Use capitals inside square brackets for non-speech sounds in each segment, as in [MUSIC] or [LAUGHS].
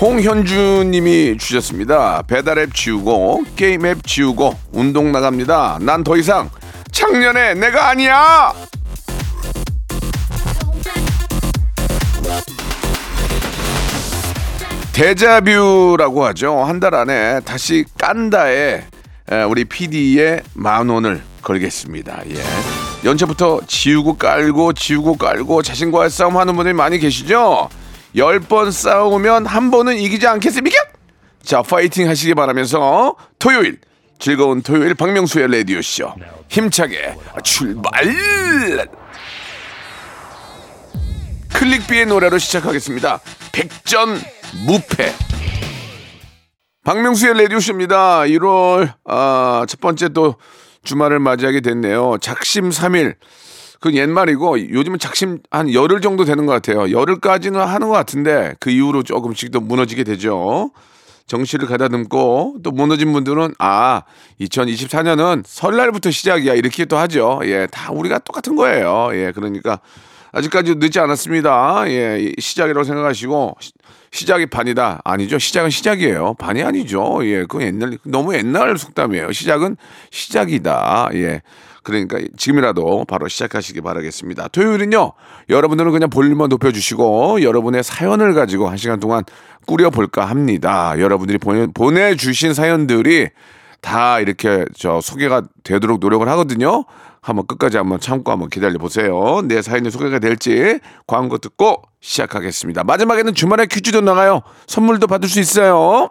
홍현주님이 주셨습니다. 배달앱 지우고 게임 앱 지우고 운동 나갑니다. 난 더 이상 작년에 내가 아니야. 데자뷰라고 하죠. 한 달 안에 다시 깐다에 에, 우리 PD의 만 원을 걸겠습니다. 예. 연초부터 지우고 깔고 지우고 깔고 자신과의 싸움 하는 분들이 많이 계시죠? 열번 싸우면 한 번은 이기지 않겠습니까? 자, 파이팅 하시기 바라면서 토요일 즐거운 토요일 박명수의 라디오 쇼 힘차게 출발! 클릭비의 노래로 시작하겠습니다. 백전 무패. 박명수의 라디오쇼입니다. 1월 아, 첫 번째 또 주말을 맞이하게 됐네요. 작심 3일. 그 옛말이고 요즘은 작심 한 열흘 정도 되는 것 같아요. 열흘까지는 하는 것 같은데 그 이후로 조금씩 더 무너지게 되죠. 정시를 가다듬고 또 무너진 분들은 아 2024년은 설날부터 시작이야 이렇게 또 하죠. 예, 다 우리가 똑같은 거예요. 예, 그러니까 아직까지 늦지 않았습니다. 예, 시작이라고 생각하시고 시, 시작이 반이다 아니죠. 시작은 시작이에요. 반이 아니죠. 예, 그건 옛날 너무 옛날 속담이에요. 시작은 시작이다. 예. 그러니까 지금이라도 바로 시작하시기 바라겠습니다. 토요일은요, 여러분들은 그냥 볼륨만 높여주시고, 여러분의 사연을 가지고 한 시간 동안 꾸려볼까 합니다. 여러분들이 보내, 보내주신 사연들이 다 이렇게 저 소개가 되도록 노력을 하거든요. 한번 끝까지 한번 참고 한번 기다려 보세요. 내 사연이 소개가 될지 광고 듣고 시작하겠습니다. 마지막에는 주말에 퀴즈도 나가요. 선물도 받을 수 있어요.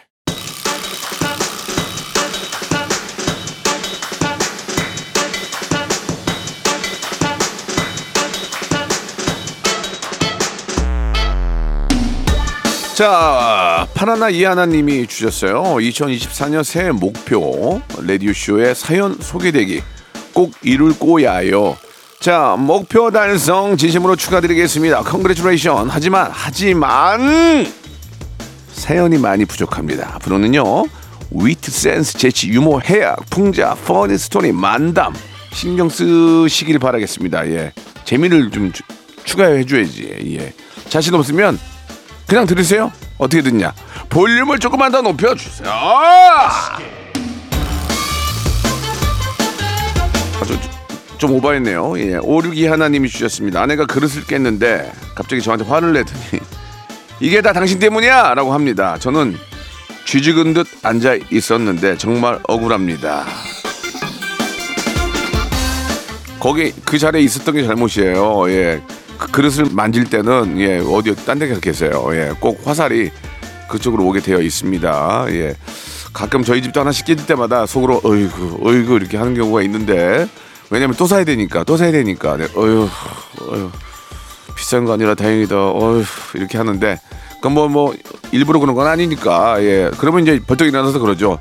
자, 파라나 이하나님이 주셨어요. 2024년 새해 목표 라디오 쇼에 사연 소개되기 꼭 이룰 꼬야요. 자, 목표 달성 진심으로 축하드리겠습니다. congratulation. 하지만 하지만 사연이 많이 부족합니다. 앞으로는요. 위트 센스, 재치, 유머, 해학, 풍자, funny story, 만담 신경 쓰시길 바라겠습니다. 예. 재미를 좀 추- 추가해 줘야지. 예. 자신 없으면 그냥 들으세요. 어떻게 듣냐? 볼륨을 조금만 더 높여 주세요. 아! 아, 좀, 좀 오버했네요. 예. 562 하나님이 주셨습니다. 아내가 그릇을 깼는데 갑자기 저한테 화를 내더니 [LAUGHS] 이게 다 당신 때문이야! 라고 합니다. 저는 쥐죽은 듯 앉아 있었는데 정말 억울합니다. 거기 그 자리에 있었던 게 잘못이에요. 예. 그 그릇을 만질 때는 예, 어디 딴데 계세요. 예. 꼭 화살이 그쪽으로 오게 되어 있습니다. 예. 가끔 저희 집도 하나씩 깨질 때마다 속으로 어이구 어이구 이렇게 하는 경우가 있는데 왜냐면 또 사야 되니까 또 사야 되니까. 네, 어휴 어휴. 비싼 거 아니라 다행이다. 어휴 이렇게 하는데. 그건 뭐뭐 일부러 그런 건 아니니까. 예. 그러면 이제 벌떡 일어나서 그러죠.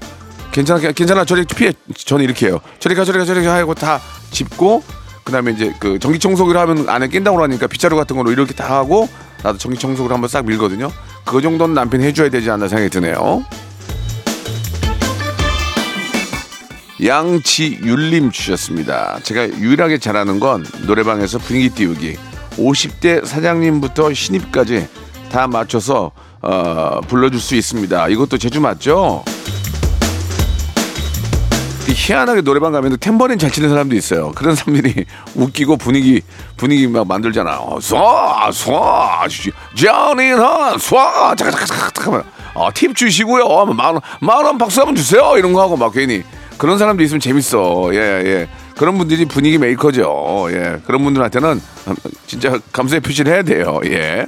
괜찮아 괜찮아. 저리 피해. 저는 이렇게 해요. 저리 가 저리 가 저리 가. 하고 다 짚고 그다음에 이제 그 전기 청소기를 하면 안에 낀다고 하니까 빗자루 같은 걸로 이렇게 다 하고 나도 전기 청소기를 한번 싹 밀거든요 그 정도는 남편이 해줘야 되지 않나 생각이 드네요 양지율님 주셨습니다. 제가 유일하게 잘하는 건 노래방에서 분위기 띄우기. 50대 사장님부터 신입까지 다 맞춰서 어, 불러줄 수 있습니다. 이것도 제주 맞죠? 이 희한하게 노래방 가면 탬버린 잘 치는 사람도 있어요. 그런 사람들이 [LAUGHS] 웃기고 분위기 분위기 막 만들잖아. 쏴, 쏴, 자니나, 쏴, 잠깐, 잠깐, 잠깐, 잠깐만. 어, 팁 주시고요. 만 원, 만원 박수 한번 주세요. 이런 거 하고 막 괜히 그런 사람도 있으면 재밌어. 예, 예. 그런 분들이 분위기 메이커죠. 예. 그런 분들한테는 진짜 감사의 표시를 해야 돼요. 예.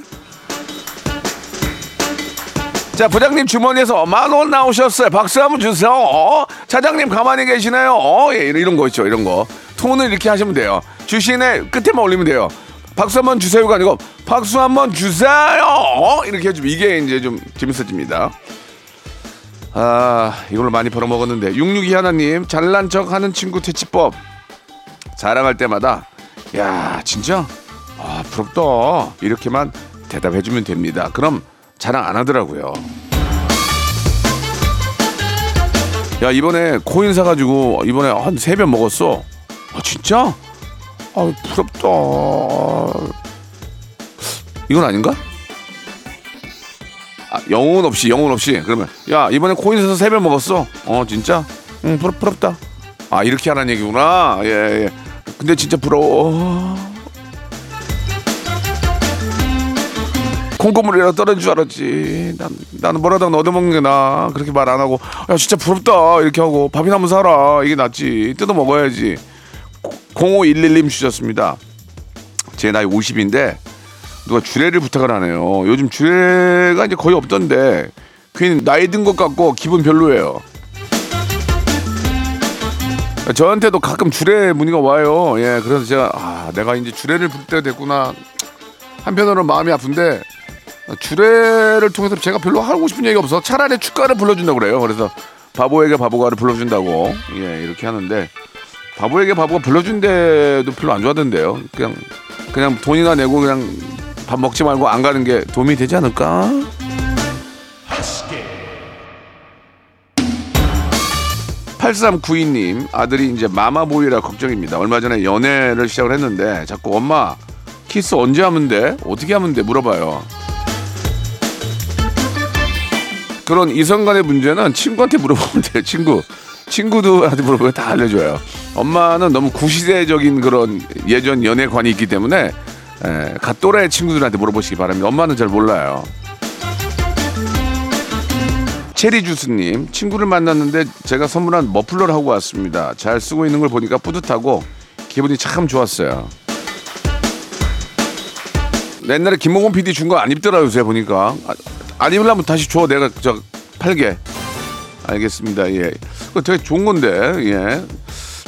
자, 부장님 주머니에서 만 원 나오셨어요. 박수 한번 주세요. 어? 차장님 가만히 계시나요? 어? 예, 이런 거 있죠. 이런 거. 톤을 이렇게 하시면 돼요. 주신의 끝에만 올리면 돼요. 박수 한번 주세요가 아니고 박수 한번 주세요. 어? 이렇게 해주면 이게 이제 좀 재밌어집니다. 아, 이걸로 많이 벌어먹었는데. 662 하나님, 잘난 척 하는 친구 퇴치법. 자랑할 때마다, 야, 진짜? 아, 부럽다. 이렇게만 대답해주면 됩니다. 그럼 자랑 안 하더라고요. 야, 이번에 코인 사가지고, 이번에 한세배 먹었어. 아, 진짜? 아, 부럽다. 이건 아닌가? 아, 영혼 없이 영혼 없이 그러면 야 이번에 코인 사서 세배 먹었어 어 진짜 응 부럽, 부럽다 아 이렇게 하라는 얘기구나 예 예 근데 진짜 부러워 콩고물이라도 떨어질 줄 알았지 난, 나는 뭐라도 얻어먹는 게나 그렇게 말 안 하고 야 진짜 부럽다 이렇게 하고 밥이나 한번 사라 이게 낫지 뜯어 먹어야지 0511님 주셨습니다 제 나이 50인데 누가 주례를 부탁을 하네요. 요즘 주례가 이제 거의 없던데 괜히 나이 든 것 같고 기분 별로예요. 저한테도 가끔 주례 문의가 와요. 예, 그래서 제가 아, 내가 이제 주례를 부를 때가 됐구나. 한편으로는 마음이 아픈데 주례를 통해서 제가 별로 하고 싶은 얘기가 없어. 차라리 축가를 불러준다고 그래요. 그래서 바보에게 바보가를 불러준다고 예 이렇게 하는데 바보에게 바보가 불러준데도 별로 안 좋아하던데요. 그냥 그냥 돈이나 내고 그냥 밥 먹지 말고 안 가는 게 도움이 되지 않을까? 8392님 아들이 이제 마마보이라 걱정입니다. 얼마 전에 연애를 시작을 했는데 자꾸 엄마 키스 언제 하면 돼? 어떻게 하면 돼? 물어봐요. 그런 이성 간의 문제는 친구한테 물어보면 돼요. 친구. 친구들한테 물어보면 다 알려줘요. 엄마는 너무 구시대적인 그런 예전 연애관이 있기 때문에 에, 갓 또래 친구들한테 물어보시기 바랍니다. 엄마는 잘 몰라요. 체리주스님 친구를 만났는데 제가 선물한 머플러를 하고 왔습니다. 잘 쓰고 있는 걸 보니까 뿌듯하고 기분이 참 좋았어요. 옛날에 김홍곤 PD 준 거 안 입더라고요. 제가 보니까 아, 안 입으려면 다시 줘. 내가 저 팔게. 알겠습니다. 예. 그거 되게 좋은 건데. 예.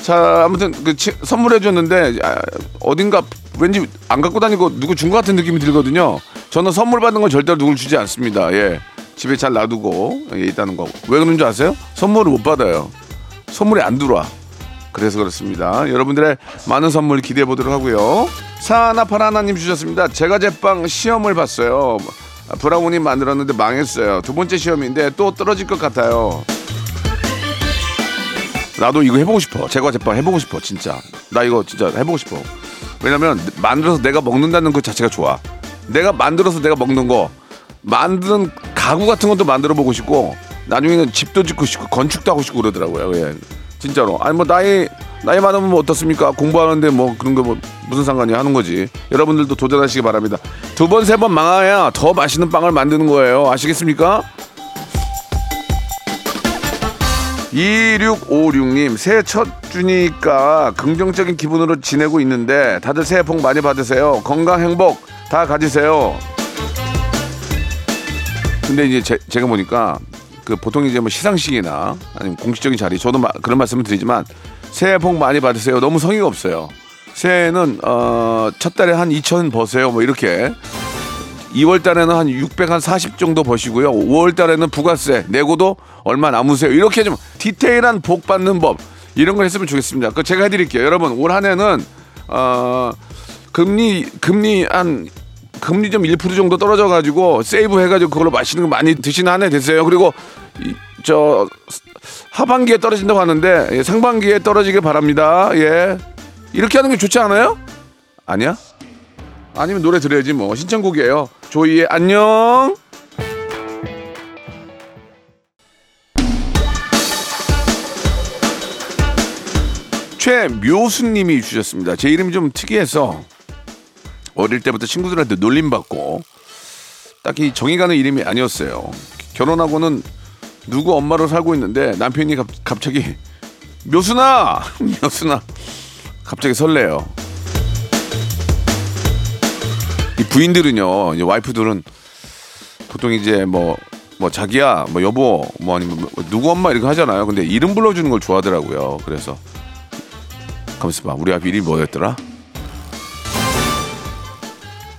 자, 아무튼 그 치- 선물해 줬는데 아, 어딘가 왠지 안 갖고 다니고 누구 준 것 같은 느낌이 들거든요. 저는 선물 받는 건 절대로 누굴 주지 않습니다. 예. 집에 잘 놔두고 예, 있다는 거. 왜 그런 줄 아세요? 선물을 못 받아요. 선물이 안 들어와. 그래서 그렇습니다. 여러분들의 많은 선물 기대해 보도록 하고요. 사나파라나님 주셨습니다. 제가 제빵 시험을 봤어요. 브라우니 만들었는데 망했어요. 두 번째 시험인데 또 떨어질 것 같아요. 나도 이거 해보고 싶어. 제과 제빵 해보고 싶어. 진짜. 나 이거 진짜 해보고 싶어. 왜냐면 만들어서 내가 먹는다는 것 자체가 좋아. 내가 만들어서 내가 먹는 거 만드는 가구 같은 것도 만들어 보고 싶고 나중에는 집도 짓고 싶고 건축도 하고 싶고 그러더라고요. 예. 진짜로. 아니 뭐 나이 나이 많으면 뭐 어떻습니까? 공부하는데 뭐 그런 거 뭐 무슨 상관이 하는 거지. 여러분들도 도전하시기 바랍니다. 두 번 세 번 망해야 더 맛있는 빵을 만드는 거예요. 아시겠습니까? 2656님 새해 첫 주니까 긍정적인 기분으로 지내고 있는데 다들 새해 복 많이 받으세요. 건강 행복 다 가지세요. 근데 이제 제, 제가 보니까 그 보통 이제 뭐 시상식이나 아니면 공식적인 자리 저도 마- 그런 말씀을 드리지만 새해 복 많이 받으세요. 너무 성의가 없어요. 새해는 어, 첫 달에 한 2천 버세요. 뭐 이렇게 2월 달에는 한 600, 한40 정도 버시고요. 5월 달에는 부가세 내고도 얼마 남으세요. 이렇게 좀 디테일한 복 받는 법 이런 거 했으면 좋겠습니다. 그 제가 해드릴게요. 여러분 올 한해는 어, 금리 금리 한 금리 좀 1% 정도 떨어져 가지고 세이브 해가지고 그걸로 맛있는 거 많이 드시는 한 해 되세요. 그리고 이, 저 하반기에 떨어진다고 하는데 예, 상반기에 떨어지길 바랍니다. 예 이렇게 하는 게 좋지 않아요? 아니야? 아니면 노래 들어야지 뭐 신청곡이에요. 조이의 안녕. 최묘수님이 주셨습니다. 제 이름이 좀 특이해서 어릴 때부터 친구들한테 놀림 받고 딱히 정이 가는 이름이 아니었어요. 결혼하고는 누구 엄마로 살고 있는데 남편이 갑, 갑자기 묘순아 [LAUGHS] 묘순아 갑자기 설레요. 이 부인들은요, 이제 와이프들은 보통 이제 뭐, 뭐 자기야, 뭐 여보, 뭐 아니면 뭐 누구 엄마 이렇게 하잖아요. 근데 이름 불러주는 걸 좋아하더라고요. 그래서 가만있어 봐. 우리 아비 이름이 뭐였더라?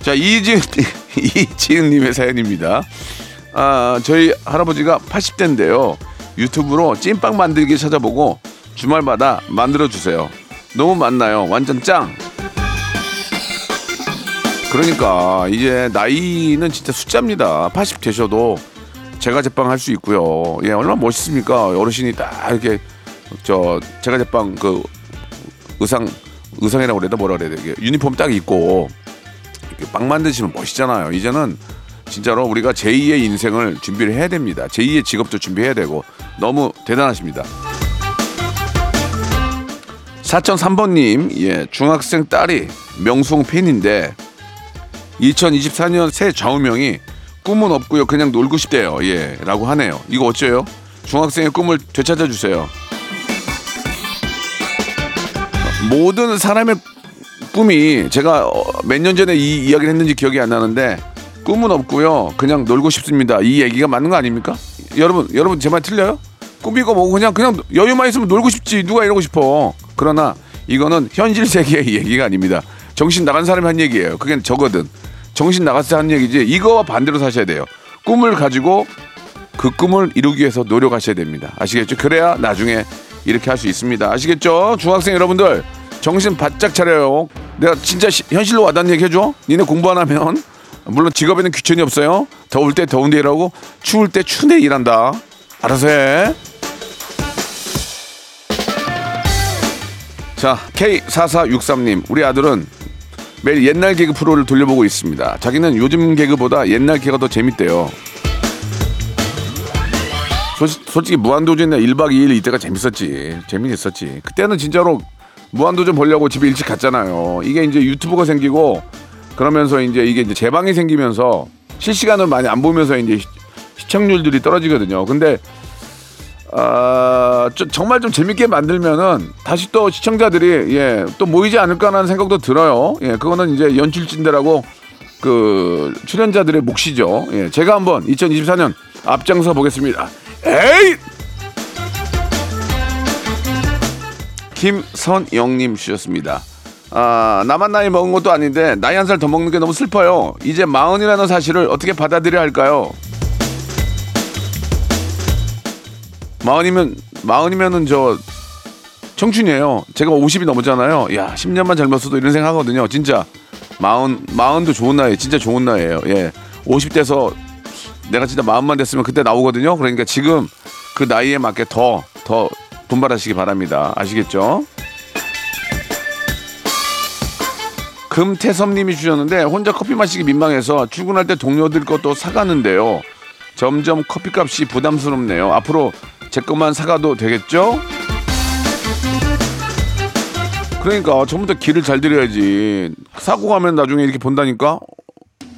자, 이지은, [LAUGHS] 이지은님의 사연입니다. 아, 저희 할아버지가 80대인데요. 유튜브로 찐빵 만들기 찾아보고 주말마다 만들어 주세요. 너무 많나요? 완전 짱! 그러니까 이제 나이는 진짜 숫자입니다. 80 되셔도 제가 제빵 할 수 있고요. 예, 얼마나 멋있습니까? 어르신이 딱 이렇게 저 제가 제빵 그 의상 의상이라고 그래야 돼 뭐라 그래야 돼 유니폼 딱 입고 이렇게 빵 만드시면 멋있잖아요. 이제는 진짜로 우리가 제2의 인생을 준비를 해야 됩니다. 제2의 직업도 준비해야 되고 너무 대단하십니다. 4003번님, 예, 중학생 딸이 명수홍 팬인데 2024년 새 좌우명이 꿈은 없고요. 그냥 놀고 싶대요. 예, 라고 하네요. 이거 어째요? 중학생의 꿈을 되찾아 주세요. 모든 사람의 꿈이 제가 어, 몇년 전에 이 이야기를 했는지 기억이 안 나는데 꿈은 없고요. 그냥 놀고 싶습니다. 이 얘기가 맞는 거 아닙니까? 여러분, 여러분 제 말 틀려요? 꿈이고 뭐고 그냥 그냥 여유만 있으면 놀고 싶지 누가 이러고 싶어. 그러나 이거는 현실 세계의 [LAUGHS] 얘기가 아닙니다. 정신 나간 사람이 한 얘기예요. 그게 저거든. 정신 나갔을 때 하는 얘기지. 이거와 반대로 사셔야 돼요. 꿈을 가지고 그 꿈을 이루기 위해서 노력하셔야 됩니다. 아시겠죠? 그래야 나중에 이렇게 할 수 있습니다. 아시겠죠? 중학생 여러분들 정신 바짝 차려요. 내가 진짜 시- 현실로 와닿는 얘기 해줘. 니네 공부 안 하면 물론 직업에는 귀천이 없어요. 더울 때 더운 데 일하고 추울 때 추운 데 일한다. 알아서 해. 자, K4463님. 우리 아들은 매일 옛날 개그 프로를 돌려보고 있습니다. 자기는 요즘 개그보다 옛날 개가 더 재밌대요. 솔직, 솔직히 무한도전이나 1박 2일 이때가 재밌었지. 재미있었지. 그때는 진짜로 무한도전 보려고 집에 일찍 갔잖아요. 이게 이제 유튜브가 생기고 그러면서 이제 이게 이제 재방이 생기면서 실시간을 많이 안 보면서 이제 시- 시청률들이 떨어지거든요. 근데 아, 좀 정말 좀 재밌게 만들면은 다시 또 시청자들이 예, 또 모이지 않을까라는 생각도 들어요. 예, 그거는 이제 연출진들하고 그 출연자들의 몫이죠. 예, 제가 한번 2024년 앞장서 보겠습니다. 에이! 김선영님 주셨습니다. 아, 나만 나이 먹은 것도 아닌데 나이 한 살 더 먹는 게 너무 슬퍼요. 이제 마흔이라는 사실을 어떻게 받아들여야 할까요? 마흔이면 마흔이면은 저 청춘이에요. 제가 50이 넘었잖아요. 야, 10년만 젊었어도 이런 생각하거든요. 진짜 마흔 마흔도 좋은 나이, 진짜 좋은 나이예요. 예, 50대에서 내가 진짜 마흔만 됐으면 그때 나오거든요. 그러니까 지금 그 나이에 맞게 더 더 분발하시기 바랍니다. 아시겠죠? 금태섭님이 주셨는데 혼자 커피 마시기 민망해서 출근할 때 동료들 것도 사가는데요. 점점 커피값이 부담스럽네요. 앞으로 제 것만 사가도 되겠죠? 그러니까 전부터 길을 잘 들여야지. 사고 가면 나중에 이렇게 본다니까.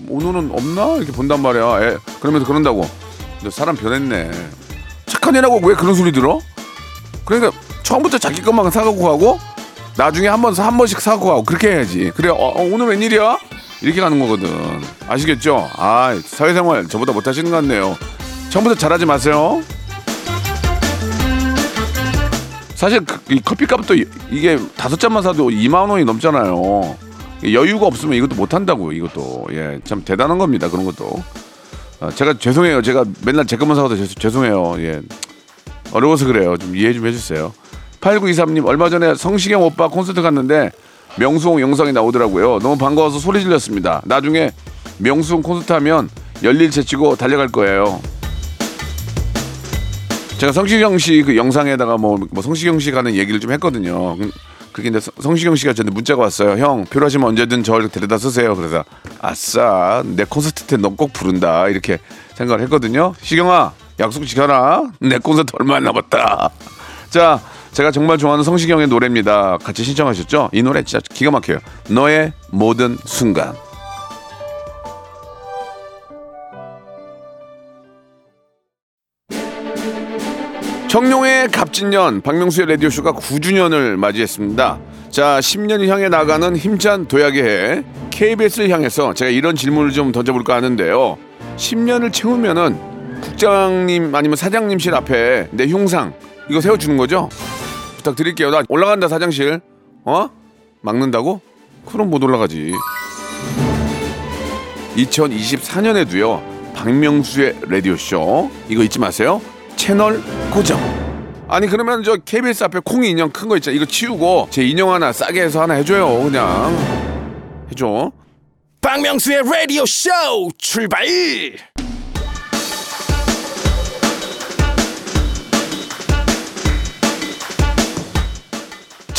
오늘은 없나 이렇게 본단 말이야. 애, 그러면서 그런다고. 너 사람 변했네. 착한 애라고 왜 그런 소리 들어? 그러니까 처음부터 자기 것만 사가고 가고 나중에 한 번 한 번씩 사고 가고 그렇게 해야지. 그래 어, 어, 오늘 웬일이야? 이렇게 가는 거거든. 아시겠죠? 아 사회생활 저보다 못하시는 것 같네요. 처음부터 잘하지 마세요. 사실 그, 이 커피값도 이- 이게 다섯 잔만 사도 2만 원이 넘잖아요. 여유가 없으면 이것도 못 한다고요. 이것도 예 참 대단한 겁니다. 그런 것도. 아, 제가 죄송해요. 제가 맨날 제 것만 사가도 죄- 죄송해요. 예 어려워서 그래요. 좀 이해 좀 해주세요. 8923님 얼마 전에 성시경 오빠 콘서트 갔는데 명수홍 영상이 나오더라고요. 너무 반가워서 소리 질렀습니다. 나중에 명수홍 콘서트 하면 열일 제치고 달려갈 거예요. 제가 성시경 씨 그 영상에다가 뭐, 뭐 성시경 씨 가는 얘기를 좀 했거든요. 음, 그게 이제 성- 성시경 씨가 저한테 문자가 왔어요. 형 필요하시면 언제든 저를 데려다 쓰세요. 그래서 아싸 내 콘서트 때 너 꼭 부른다 이렇게 생각을 했거든요. 시경아 약속 지켜라. 내 콘서트 얼마 안 남았다. 자 제가 정말 좋아하는 성시경의 노래입니다. 같이 신청하셨죠? 이 노래 진짜 기가 막혀요. 너의 모든 순간. 청룡의 갑진년 박명수의 라디오쇼가 9주년을 맞이했습니다. 자, 10년을 향해 나가는 힘찬 도약의 해 KBS를 향해서 제가 이런 질문을 좀 던져볼까 하는데요. 10년을 채우면은 국장님 아니면 사장님실 앞에 내 흉상 이거 세워주는 거죠? 부탁드릴게요. 나 올라간다 사장실. 어? 막는다고? 그럼 못 올라가지. 2024년에도요. 박명수의 라디오 쇼 이거 잊지 마세요. 채널 고정. 아니 그러면 저 KBS 앞에 콩이 인형 큰 거 있잖아. 이거 치우고 제 인형 하나 싸게 해서 하나 해줘요. 그냥 해줘. 박명수의 라디오 쇼 출발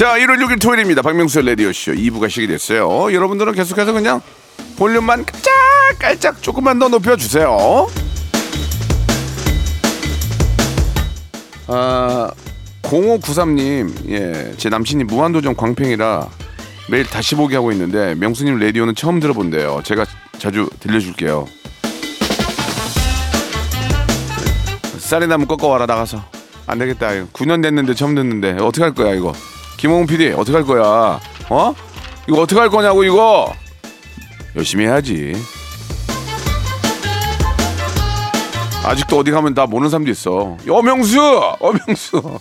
자, 1월 6일 토요일입니다. 박명수의 라디오쇼 2부가 시작됐어요. 여러분들은 계속해서 그냥 볼륨만 깔짝깔짝 조금만 더 높여주세요. 아, 0593님, 예, 제 남친이 무한도전 광팽이라 매일 다시 보기 하고 있는데 명수님 라디오는 처음 들어본대요. 제가 자주 들려줄게요. 쌀이 나면 꺾어와라 나가서. 안 되겠다. 이거 9년 됐는데 처음 듣는데 어떻게 할 거야 이거? 김홍 PD 어떻게 할 거야? 어? 이거 어떻게 할 거냐고 이거? 열심히 해야지. 아직도 어디 가면 다 모르는 사람도 있어. 어명수, 어명수,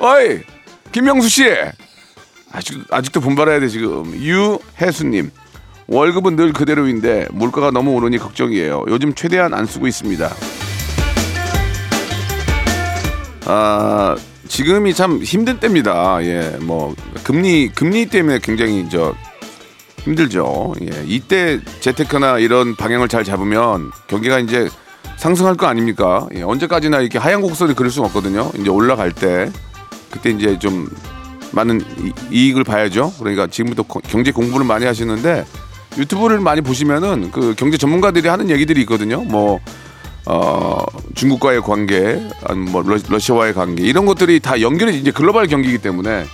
어이, 김명수 씨. 아직 아직도 분발해야 돼 지금. 유혜수님 월급은 늘 그대로인데 물가가 너무 오르니 걱정이에요. 요즘 최대한 안 쓰고 있습니다. 아 지금이 참 힘든 때입니다. 예, 뭐 금리 금리 때문에 굉장히 저 힘들죠. 예, 이때 재테크나 이런 방향을 잘 잡으면 경기가 이제 상승할 거 아닙니까? 예, 언제까지나 이렇게 하얀 곡선이 그릴 수는 없거든요. 이제 올라갈 때 그때 이제 좀 많은 이- 이익을 봐야죠. 그러니까 지금부터 거- 경제 공부를 많이 하시는데 유튜브를 많이 보시면은 그 경제 전문가들이 하는 얘기들이 있거든요. 뭐 어, 중국과의 관계, 뭐 러, 러시아와의 관계 이런 것들이 다 연결이 이제 글로벌 경기이기 때문에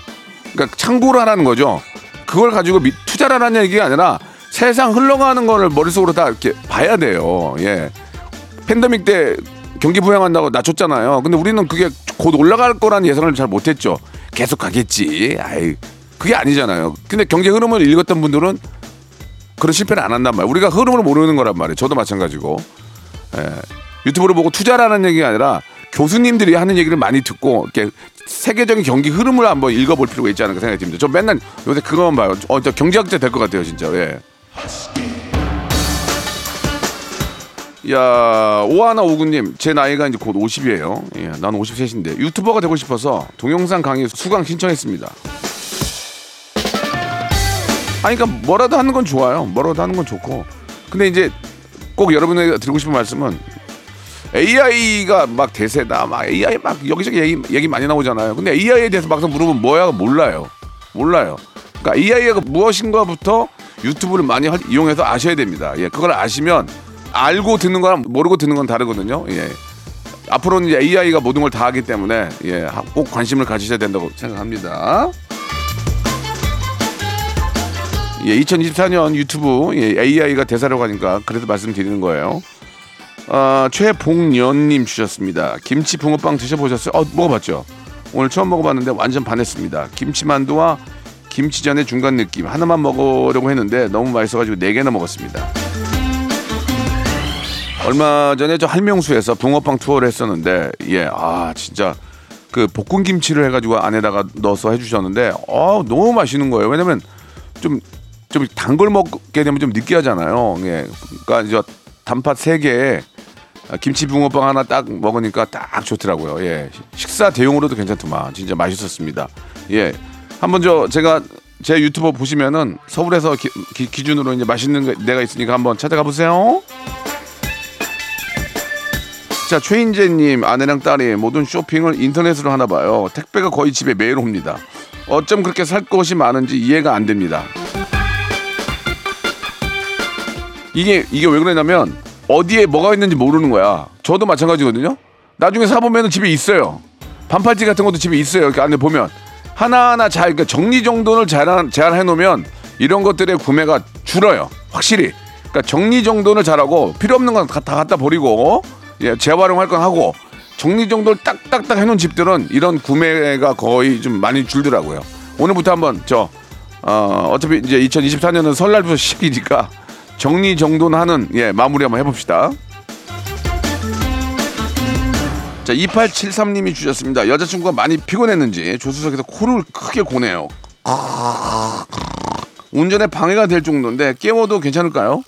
그러니까 참고를 하라는 거죠. 그걸 가지고 미, 투자를 하라는 얘기가 아니라 세상 흘러가는 거를 머릿속으로 다 이렇게 봐야 돼요. 예. 팬데믹 때 경기 부양한다고 낮췄잖아요. 근데 우리는 그게 곧 올라갈 거라는 예상을 잘 못했죠. 계속 가겠지. 아이, 그게 아니잖아요. 근데 경제 흐름을 읽었던 분들은 그런 실패를 안 한단 말이에요. 우리가 흐름을 모르는 거란 말이에요. 저도 마찬가지고. 예. 유튜브를 보고 투자라는 얘기가 아니라 교수님들이 하는 얘기를 많이 듣고 이렇게 세계적인 경기 흐름을 한번 읽어볼 필요가 있지 않을까 생각이 듭니다. 저 맨날 요새 그거만 봐요. 어, 저 경제학자 될 것 같아요, 진짜. 예. 야, 오하나 오구님, 제 나이가 이제 곧 50이에요. 예, 난 53인데 유튜버가 되고 싶어서 동영상 강의 수강 신청했습니다. 아니, 그러니까 뭐라도 하는 건 좋아요. 뭐라도 하는 건 좋고. 근데 이제 꼭 여러분에게 드리고 싶은 말씀은 AI가 막 대세다, 막 AI 막 여기저기 얘기, 얘기 많이 나오잖아요. 근데 AI에 대해서 막상 물어보면 뭐야 몰라요. 몰라요. 그러니까 AI가 무엇인가부터 유튜브를 많이 할- 이용해서 아셔야 됩니다. 예, 그걸 아시면 알고 듣는 거랑 모르고 듣는 건 다르거든요. 예. 앞으로는 이제 AI가 모든 걸 다 하기 때문에 예, 꼭 관심을 가지셔야 된다고 생각합니다. 예, 2024년 유튜브 예, AI가 대사라고 하니까 그래서 말씀드리는 거예요. 아, 최봉연님 주셨습니다. 김치 붕어빵 드셔보셨어요? 어, 먹어봤죠? 오늘 처음 먹어봤는데 완전 반했습니다. 김치만두와 김치전의 중간 느낌 하나만 먹으려고 했는데 너무 맛있어가지고 네 개나 먹었습니다. 얼마 전에 저 할명수에서 붕어빵 투어를 했었는데 예, 아 진짜 그 볶은 김치를 해가지고 안에다가 넣어서 해주셨는데 어 너무 맛있는 거예요. 왜냐면 좀 좀 단 걸 먹게 되면 좀 느끼하잖아요. 예, 그러니까 이제 단팥 세 개에 김치 붕어빵 하나 딱 먹으니까 딱 좋더라고요. 예, 식사 대용으로도 괜찮더만 진짜 맛있었습니다. 예, 한번 저 제가 제 유튜버 보시면은 서울에서 기, 준으로 이제 맛있는 거- 데가 있으니까 한번 찾아가 보세요. 자 최인재님 아내랑 딸이 모든 쇼핑을 인터넷으로 하나 봐요. 택배가 거의 집에 매일 옵니다. 어쩜 그렇게 살 것이 많은지 이해가 안 됩니다. 이게 이게 왜 그러냐면 어디에 뭐가 있는지 모르는 거야. 저도 마찬가지거든요. 나중에 사 보면 집에 있어요. 반팔티 같은 것도 집에 있어요. 이렇게 안에 보면 하나하나 잘 그러니까 정리 정돈을 잘 잘 해놓으면 이런 것들의 구매가 줄어요. 확실히. 그러니까 정리 정돈을 잘하고 필요 없는 건 다 갖다 버리고 예 재활용할 건 하고 정리정돈을 딱딱딱 해놓은 집들은 이런 구매가 거의 좀 많이 줄더라고요. 오늘부터 한번 저 어, 어차피 이제 2024년은 설날부터 [LAUGHS] 시기니까 정리정돈하는 예 마무리 한번 해봅시다. 자, 2873님이 주셨습니다. 여자친구가 많이 피곤했는지 조수석에서 코를 크게 고네요. 운전에 방해가 될 정도인데 깨워도 괜찮을까요?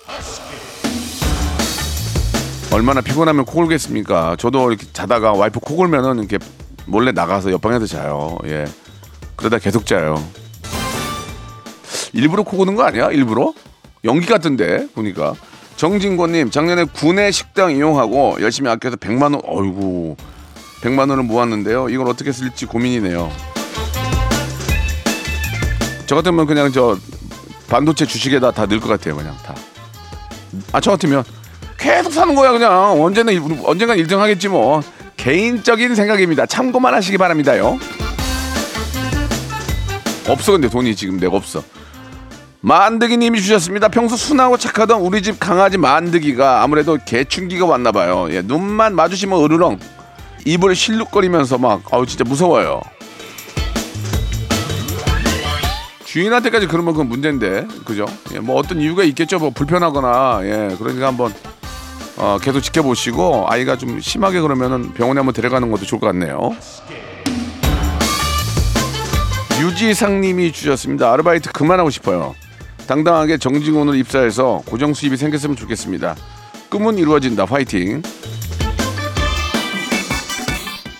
얼마나 피곤하면 코 골겠습니까? 저도 이렇게 자다가 와이프 코 골면은 이렇게 몰래 나가서 옆방에서 자요. 예. 그러다 계속 자요. 일부러 코 고는 거 아니야? 일부러? 연기 같은데 보니까 정진권님 작년에 군내 식당 이용하고 열심히 아껴서 100만 원 어이구 100만 원을 모았는데요. 이걸 어떻게 쓸지 고민이네요. 저 같으면 그냥 저 반도체 주식에다 다 넣을 것 같아요. 그냥 다. 아 저 같으면 계속 사는 거야 그냥 언제는 일- 언젠간 1등 하겠지 뭐 개인적인 생각입니다. 참고만 하시기 바랍니다요. 없어 근데 돈이 지금 내가 없어. 만드기님이 주셨습니다. 평소 순하고 착하던 우리 집 강아지 만드기가 아무래도 개충기가 왔나 봐요. 예, 눈만 마주치면 으르렁 입을 실룩거리면서 막 아우 진짜 무서워요. 주인한테까지 그러면 그건 문제인데 그죠? 예, 뭐 어떤 이유가 있겠죠. 뭐 불편하거나 예 그러니까 한번 어, 계속 지켜보시고 아이가 좀 심하게 그러면은 병원에 한번 데려가는 것도 좋을 것 같네요. 유지상님이 주셨습니다. 아르바이트 그만하고 싶어요. 당당하게 정직원으로 입사해서 고정 수입이 생겼으면 좋겠습니다. 꿈은 이루어진다. 화이팅.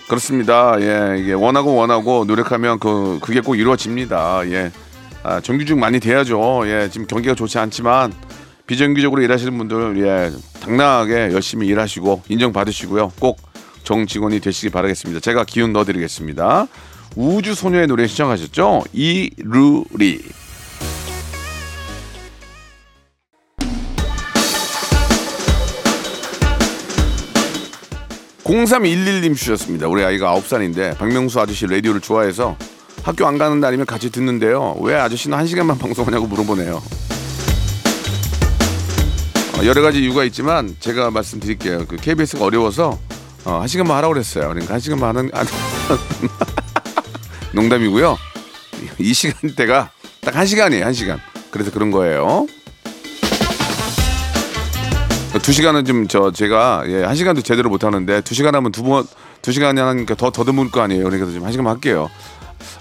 그렇습니다. 예, 이게 원하고 원하고 노력하면 그 그게 꼭 이루어집니다. 예, 아, 정규직 많이 돼야죠. 예, 지금 경기가 좋지 않지만 비정규직으로 일하시는 분들 예, 당당하게 열심히 일하시고 인정 받으시고요. 꼭 정직원이 되시기 바라겠습니다. 제가 기운 넣어드리겠습니다. 우주 소녀의 노래 시청하셨죠? 이루리. 0311님 주셨습니다. 우리 아이가 9살인데 박명수 아저씨 라디오를 좋아해서 학교 안 가는 날이면 같이 듣는데요. 왜 아저씨는 한 시간만 [LAUGHS] 방송하냐고 물어보네요. 어, 여러 가지 이유가 있지만 제가 말씀드릴게요. 그 KBS가 어려워서 어, 한 시간만 하라고 그랬어요. 그러니까 한 시간만 하는 아, [LAUGHS] 농담이고요. 이 시간대가 딱한 시간이에요. 한 시간. 그래서 그런 거예요. 두 시간은 좀 저 제가 예, 한 시간도 제대로 못 하는데 두 시간 하면 두 번 두 시간이 하니까 더 더듬을 거 아니에요. 그러니까 좀 한 시간만 할게요.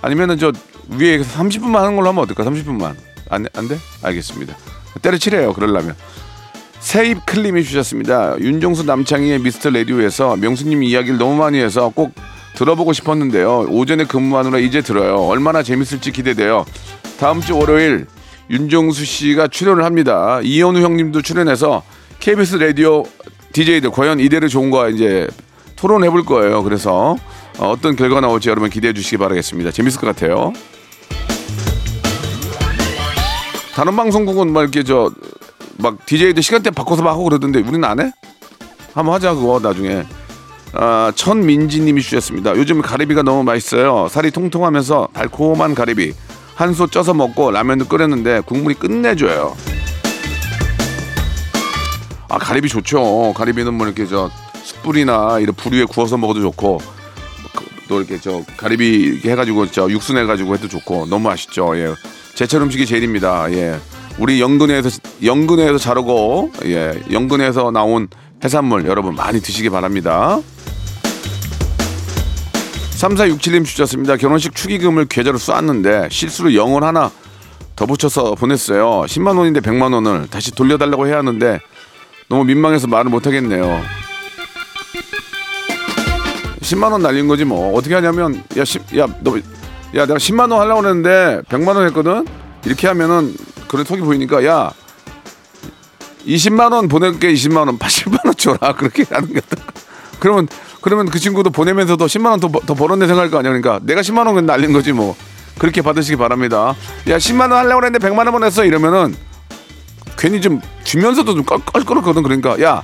아니면은 저 위에 30분만 하는 걸로 하면 어떨까? 30분만 안 안 돼? 알겠습니다. 때려치래요. 그러려면 세입 클림이 주셨습니다. 윤종수 남창희의 미스터 라디오에서 명수님 이야기를 너무 많이 해서 꼭 들어보고 싶었는데요. 오전에 근무하느라 이제 들어요. 얼마나 재밌을지 기대돼요. 다음 주 월요일 윤종수 씨가 출연을 합니다. 이현우 형님도 출연해서 KBS 라디오 DJ들 과연 이대로 좋은 거 이제 토론해 볼 거예요. 그래서 어, 어떤 결과 나올지 여러분 기대해 주시기 바라겠습니다. 재밌을 것 같아요. 다른 방송국은 막 이렇게 저 막 DJ들 시간대 바꿔서 막 하고 그러던데 우리는 안 해? 한번 하자 그거 나중에. 아, 천민지님이 주셨습니다. 요즘 가리비가 너무 맛있어요. 살이 통통하면서 달콤한 가리비 한 솥 쪄서 먹고 라면도 끓였는데 국물이 끝내줘요. 아 가리비 좋죠. 가리비는 뭐 이렇게 저 숯불이나 이런 불 위에 구워서 먹어도 좋고 그, 또 이렇게 저 가리비 해가지고 저 육수 내가지고 해도 좋고 너무 맛있죠. 예, 제철 음식이 제일입니다. 예, 우리 영근에서 영근에서 자르고 예, 영근에서 나온 해산물 여러분 많이 드시기 바랍니다. 3467님 주셨습니다. 결혼식 축의금을 계좌로 쏘았는데 실수로 영원 하나 더 붙여서 보냈어요. 10만 원인데 100만 원을 다시 돌려달라고 해야 하는데 너무 민망해서 말을 못 하겠네요. 10만 원 날린 거지 뭐. 어떻게 하냐면 야, 10, 야, 너 야, 내가 10만 원 하려고 했는데 100만 원 했거든. 이렇게 하면은 그래 속이 보이니까 야 20만 원 보낼게 20만 원 80만 원 줘라 그렇게 하는 게 어떨까? 그러면 그러면 그 친구도 보내면서도 10만 원더더 벌었네 생각할 거 아니야. 그러니까 내가 10만 원 날린 거지 뭐. 그렇게 받으시기 바랍니다. 야 10만 원 하려고 했는데 100만 원 보냈어 이러면은 괜히 좀 주면서도 좀 껄끄럽거든 그러니까 야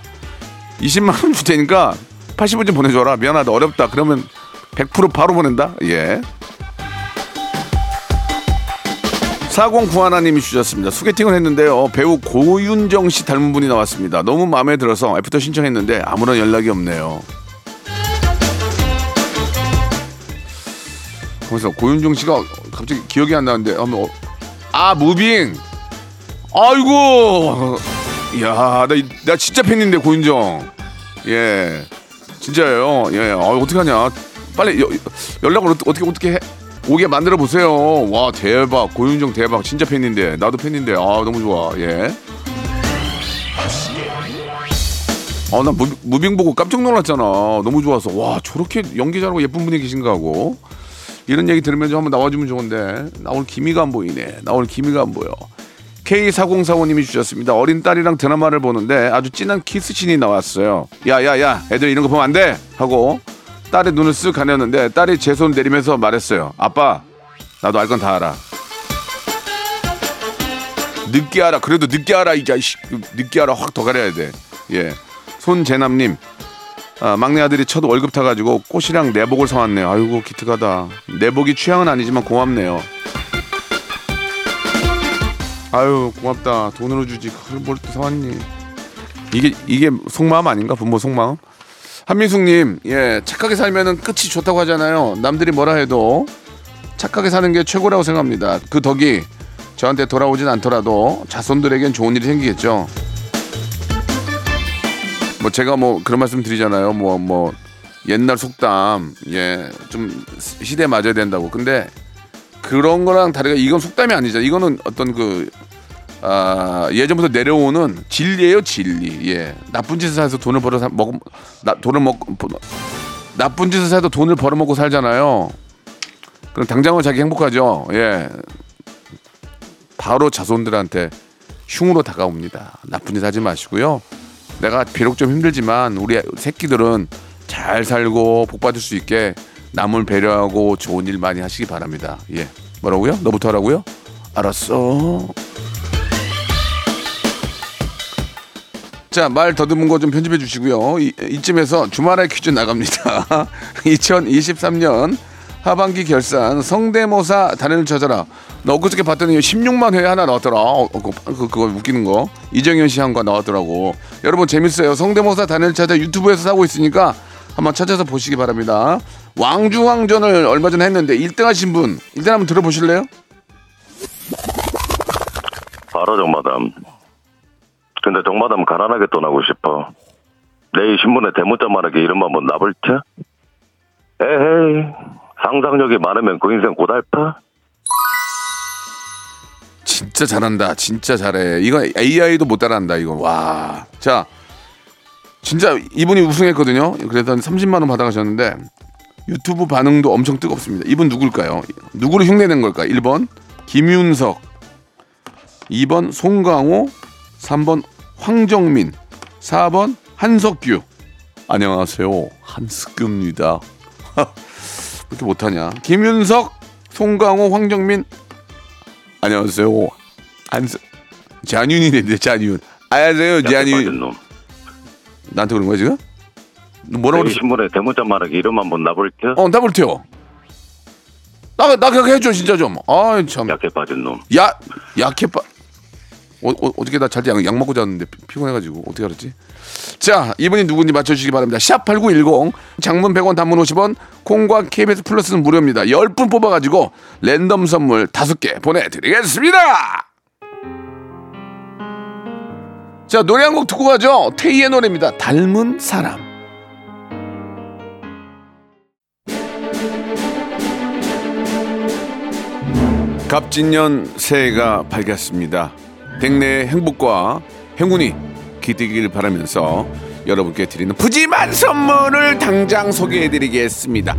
20만 원 줄 테니까 80원 좀 보내줘라 미안하다 어렵다 그러면 100% 바로 보낸다 예. 4091님이 주셨습니다. 소개팅을 했는데요. 배우 고윤정 씨 닮은 분이 나왔습니다. 너무 마음에 들어서 애프터 신청했는데 아무런 연락이 없네요. 거기서 고윤정 씨가 갑자기 기억이 안 나는데 어, 아 무빙 아이고 야 나 나 진짜 팬인데 고윤정 예 진짜예요 예 아, 어떻게 하냐 빨리 여, 연락을 어떻게 어떻게 해 오게 만들어 보세요 와 대박 고윤정 대박 진짜 팬인데 나도 팬인데 아 너무 좋아 예. 아, 나 무빙 보고 깜짝 놀랐잖아. 너무 좋아서. 와, 저렇게 연기 잘하고 예쁜 분이 계신가 하고. 이런 얘기 들으면 좀 한번 나와주면 좋은데. 나 오늘 기미가 안 보이네. 나 오늘 기미가 안 보여. K4045님이 주셨습니다. 어린 딸이랑 드라마를 보는데 아주 진한 키스신이 나왔어요. 야, 야, 야, 애들 이런 거 보면 안 돼! 하고 딸의 눈을 쓱 가렸는데 딸이 제 손 내리면서 말했어요. 아빠, 나도 알 건 다 알아. 늦게 알아. 그래도 늦게 알아, 이 자식. 늦게 알아. 확 더 가려야 돼. 예. 손재남님, 아, 막내 아들이 첫 월급 타가지고 꽃이랑 내복을 사왔네요. 아이고 기특하다. 내복이 취향은 아니지만 고맙네요. 아유 고맙다. 돈으로 주지. 그걸 뭘또 사왔니? 이게 이게 속마음 아닌가? 부모 속마음? 한민숙님, 예 착하게 살면은 끝이 좋다고 하잖아요. 남들이 뭐라 해도 착하게 사는 게 최고라고 생각합니다. 그 덕이 저한테 돌아오진 않더라도 자손들에겐 좋은 일이 생기겠죠. 뭐 제가 뭐 그런 말씀 드리잖아요. 뭐뭐 옛날 속담 예 좀 시대 맞아야 된다고. 근데 그런 거랑 다르게 이건 속담이 아니죠. 이거는 어떤 그 아, 예전부터 내려오는 진리예요, 진리. 예. 나쁜 짓을 해서 돈을 벌어 사, 먹 나, 돈을 먹 나쁜 짓을 해도 돈을 벌어 먹고 살잖아요. 그럼 당장은 자기 행복하죠. 예. 바로 자손들한테 흉으로 다가옵니다. 나쁜 짓 하지 마시고요. 내가 비록 좀 힘들지만 우리 새끼들은 잘 살고 복 받을 수 있게 남을 배려하고 좋은 일 많이 하시기 바랍니다. 예. 뭐라고요? 너부터 하라고요? 알았어. 자, 말 더듬은 거 좀 편집해 주시고요. 이, 이쯤에서 주말에 퀴즈 나갑니다. [LAUGHS] 2023년 하반기 결산 성대모사 단연을 찾아라. 너 엊그저께 봤더니 16만 회 하나 나왔더라. 어, 어, 그, 그거 웃기는 거. 이정현 씨 한 거 나왔더라고. 여러분 재밌어요. 성대모사 단연을 찾아 유튜브에서 사고 있으니까 한번 찾아서 보시기 바랍니다. 왕중왕전을 얼마 전에 했는데 1등 하신 분, 1등 한번 들어보실래요? 바로 정마담. 근데 정마담 가난하게 떠나고 싶어. 내일 신문에 대문자 말하게 이름 한번 나불테? 에헤이, 상상력이 많으면 그 인생 고달파? 진짜 잘한다. 진짜 잘해. 이거 AI도 못 따라한다. 이거. 와. 자. 진짜 이분이 우승했거든요. 그래서 30만 원 받아가셨는데 유튜브 반응도 엄청 뜨겁습니다. 이분 누굴까요? 누구를 흉내낸 걸까? 1번 김윤석 2번 송강호 3번 황정민 4번 한석규 안녕하세요. 한석규입니다. [LAUGHS] 왜 이렇게 못하냐? 김윤석 송강호 황정민 안녕하세요. 안석 잔윤이네 잔윤. 안녕하세요 잔윤. 놈. 나한테 그런 거야 지금? 내일 그랬어? 신문에 대문자 말하게 이름 한번 나불테? 어 나볼 테요. 나, 나 그렇게 해줘 진짜 좀. 아이 참. 약해 빠진 놈. 야 약해 빠. 어, 어, 어떻게 나 잘 때 약 먹고 잤는데 피- 피곤해가지고 어떻게 알았지? 자 이분이 누군지 맞춰주시기 바랍니다. 샵 #8910 장문 100원, 단문 50원, 콩과 KBS 플러스는 무료입니다. 10분 뽑아가지고 랜덤 선물 5개 보내드리겠습니다. 자 노래 한 곡 듣고 가죠. 테이의 노래입니다. 닮은 사람. 갑진년 새해가 밝았습니다. 댁내의 행복과 행운이 기대길 바라면서 여러분께 드리는 푸짐한 선물을 당장 소개해드리겠습니다.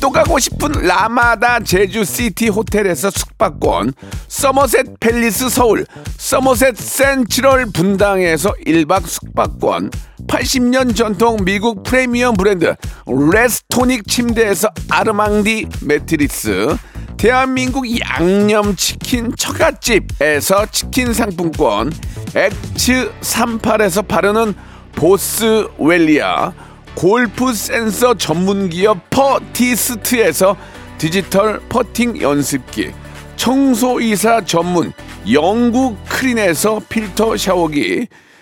또 가고 싶은 라마다 제주시티 호텔에서 숙박권, 서머셋 팰리스 서울, 서머셋 센트럴 분당에서 1박 숙박권, 80년 전통 미국 프리미엄 브랜드 레스토닉 침대에서 아르망디 매트리스, 대한민국 양념치킨 처갓집에서 치킨 상품권, 엑츠 38에서 바르는 보스웰리아, 골프 센서 전문 기업 퍼티스트에서 디지털 퍼팅 연습기, 청소이사 전문 영구크린에서 필터 샤워기,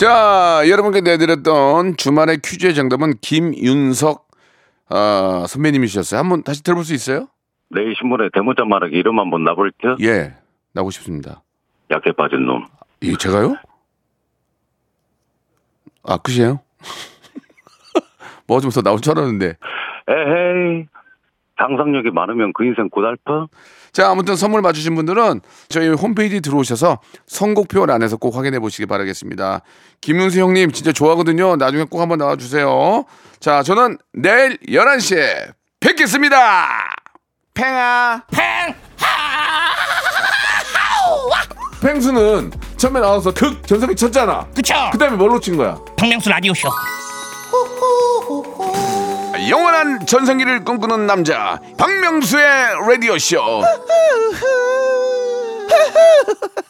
자, 여러분께 내드렸던 주말의 퀴즈의 정답은 김윤석 어, 선배님이셨어요. 한번 다시 들어볼 수 있어요? 내일 신문에 대문자 말하기 이름 한번 나볼 때 예, 나고 싶습니다. 약해 빠진 놈. 예, 제가요? 아, 끝이에요? [LAUGHS] 뭐가 좀 더 나올 줄 알았는데. 에헤이. 상상력이 많으면 그 인생 고달파? 자, 아무튼 선물 맞추신 분들은 저희 홈페이지 들어오셔서 선곡표 안에서 꼭 확인해 보시기 바라겠습니다. 김윤수 형님 진짜 좋아하거든요. 나중에 꼭 한번 나와 주세요. 자, 저는 내일 11시에 뵙겠습니다. 팽아. 팽! 팽수는 처음에 나와서 극 전성기 쳤잖아. 그쵸? 그 다음에 뭘로 친 거야? 박명수 라디오쇼 영원한 전성기를 꿈꾸는 남자 박명수의 라디오 쇼. [LAUGHS]